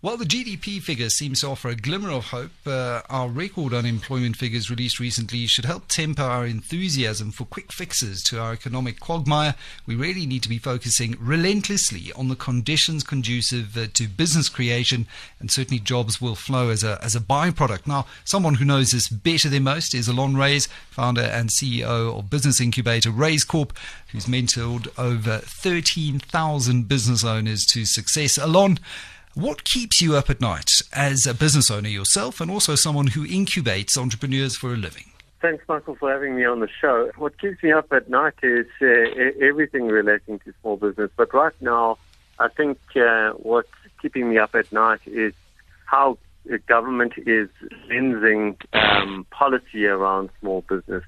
While the GDP figure seems to offer a glimmer of hope, uh, our record unemployment figures released recently should help temper our enthusiasm for quick fixes to our economic quagmire. We really need to be focusing relentlessly on the conditions conducive uh, to business creation, and certainly jobs will flow as a, as a byproduct. Now, someone who knows this better than most is Allon Raiz, founder and CEO of business incubator Raizcorp, who's mentored over 13,000 business owners to success. Allon, what keeps you up at night as a business owner yourself and also someone who incubates entrepreneurs for a living? Thanks, Michael, for having me on the show. What keeps me up at night is uh, everything relating to small business. But right now, I think uh, what's keeping me up at night is how government is lensing um, policy around small business.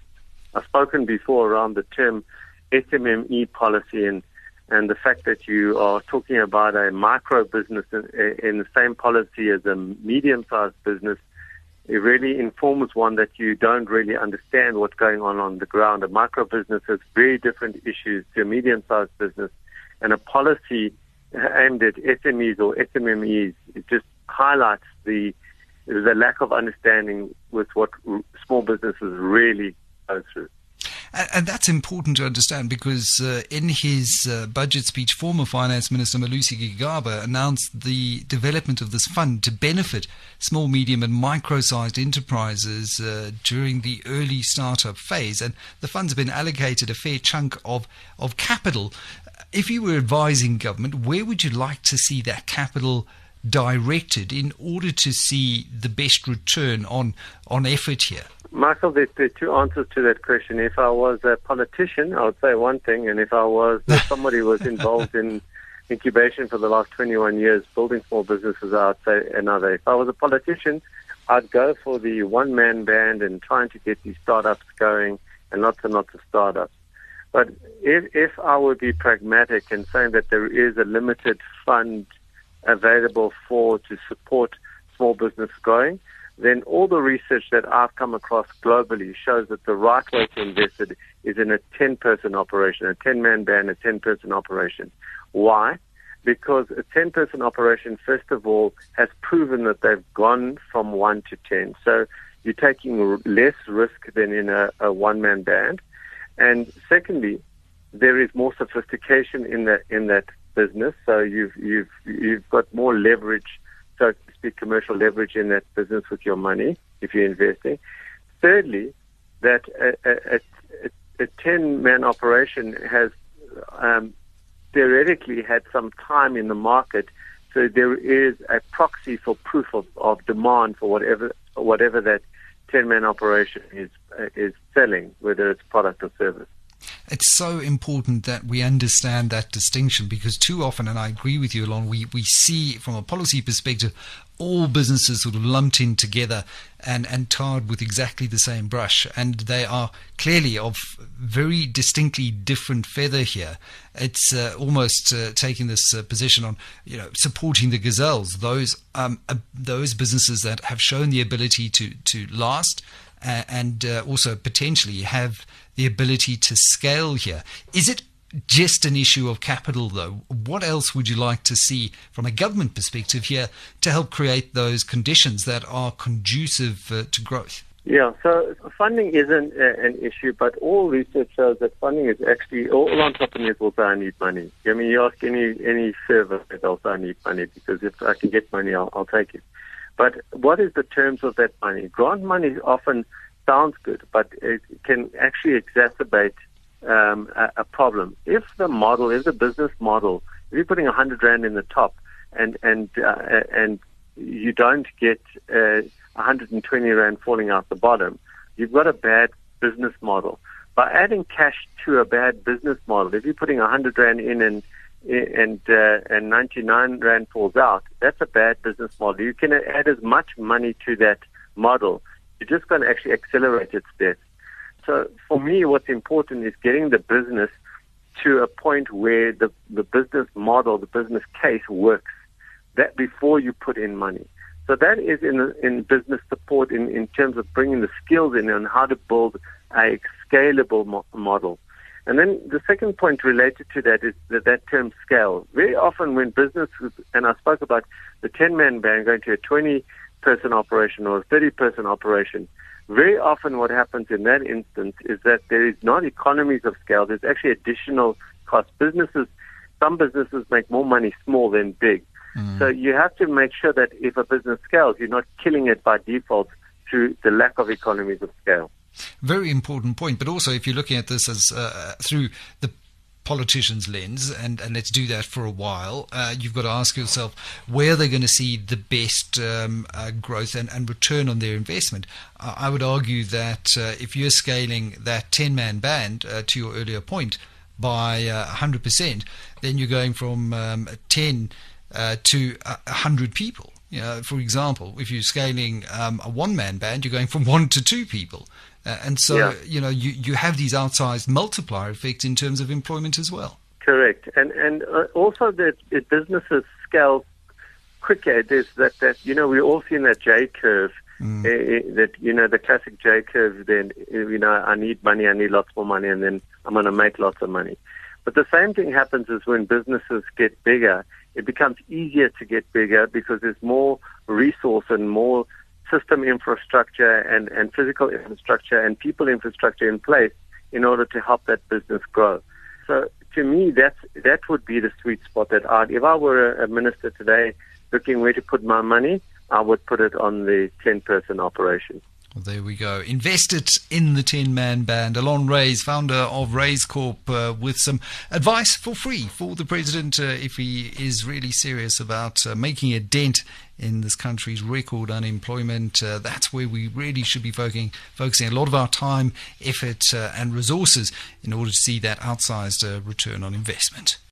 I've spoken before around the term SMME policy, and and the fact that you are talking about a micro business in, in the same policy as a medium sized business, it really informs one that you don't really understand what's going on on the ground. A micro business has very different issues to a medium sized business, and a policy aimed at SMEs or SMMEs it just highlights the the lack of understanding with what small businesses really go through. And that's important to understand because uh, in his uh, budget speech, former Finance Minister Malusi Gigaba announced the development of this fund to benefit small, medium, and micro sized enterprises uh, during the early startup phase. And the fund's been allocated a fair chunk of, of capital. If you were advising government, where would you like to see that capital? directed in order to see the best return on on effort here? Michael, there, there are two answers to that question. If I was a politician, I would say one thing, and if I was if somebody who was involved in incubation for the last 21 years, building small businesses, I would say another. If I was a politician, I'd go for the one-man band and trying to get these startups going, and lots and lots of startups. But if, if I would be pragmatic and saying that there is a limited fund available for to support small business growing, then all the research that I've come across globally shows that the right way to invest it is in a 10 person operation, a 10 man band, a 10 person operation. Why? Because a 10 person operation, first of all, has proven that they've gone from 1 to 10. So you're taking less risk than in a, a one man band. And secondly, there is more sophistication in that, in that business. So you've, you've, you've got more leverage so to speak, commercial leverage in that business with your money if you're investing. Thirdly, that a, a, a 10 man operation has um, theoretically had some time in the market, so there is a proxy for proof of, of demand for whatever whatever that 10 man operation is uh, is selling, whether it's product or service. It's so important that we understand that distinction because too often, and I agree with you, Allon, we, we see from a policy perspective all businesses sort of lumped in together and, and tarred with exactly the same brush. And they are clearly of very distinctly different feather here. It's uh, almost uh, taking this uh, position on, you know, supporting the gazelles, those um, uh, those businesses that have shown the ability to to last and uh, also potentially have the ability to scale here. Is it just an issue of capital, though? What else would you like to see from a government perspective here to help create those conditions that are conducive uh, to growth? Yeah, so funding isn't uh, an issue, but all research shows that funding is actually all entrepreneurs will say I need money. I mean, you ask any any service, they'll say I need money because if I can get money, I'll, I'll take it. But what is the terms of that money? Grant money often sounds good, but it can actually exacerbate um, a, a, problem. If the model is a business model, if you're putting hundred rand in the top and and uh, and you don't get uh, 120 rand falling out the bottom, you've got a bad business model. By adding cash to a bad business model, if you're putting 100 rand in and and uh, and 99 rand falls out, that's a bad business model. You can add as much money to that model. You're just going to actually accelerate its death. So for me, what's important is getting the business to a point where the, the business model, the business case works. That before you put in money. So that is in in business support in, in terms of bringing the skills in on how to build a scalable mo- model. And then the second point related to that is that, that term scale. Very often when businesses, and I spoke about the 10 man band going to a 20 person operation or a 30 person operation, very often what happens in that instance is that there is not economies of scale, there's actually additional costs. Businesses, some businesses make more money small than big. Mm. So you have to make sure that if a business scales, you're not killing it by default through the lack of economies of scale. Very important point. But also, if you're looking at this as uh, through the politician's lens, and, and let's do that for a while, uh, you've got to ask yourself where they're going to see the best um, uh, growth and, and return on their investment. Uh, I would argue that uh, if you're scaling that 10 man band, uh, to your earlier point, by 100%, then you're going from um, 10 to 100 people. You know, for example, if you're scaling um, a one man band, you're going from one to two people. Uh, and so, yeah. you know, you, you have these outsized multiplier effects in terms of employment as well. Correct. And and uh, also that businesses scale quicker. There's that, that, you know, we've all seen that J curve. Mm. Uh, that you know the classic J curve. Then you know I need money, I need lots more money, and then I'm going to make lots of money. But the same thing happens is when businesses get bigger, it becomes easier to get bigger because there's more resource and more system infrastructure and, and physical infrastructure and people infrastructure in place in order to help that business grow. So to me, that's, that would be the sweet spot that I'd, if I were a, minister today looking where to put my money, I would put it on the 10 person operation. Well, there we go. Invested in the 10 man band. Allon Raiz, founder of Raizcorp, uh, with some advice for free for the president uh, if he is really serious about uh, making a dent in this country's record unemployment. Uh, that's where we really should be focusing, focusing a lot of our time, effort, uh, and resources in order to see that outsized uh, return on investment.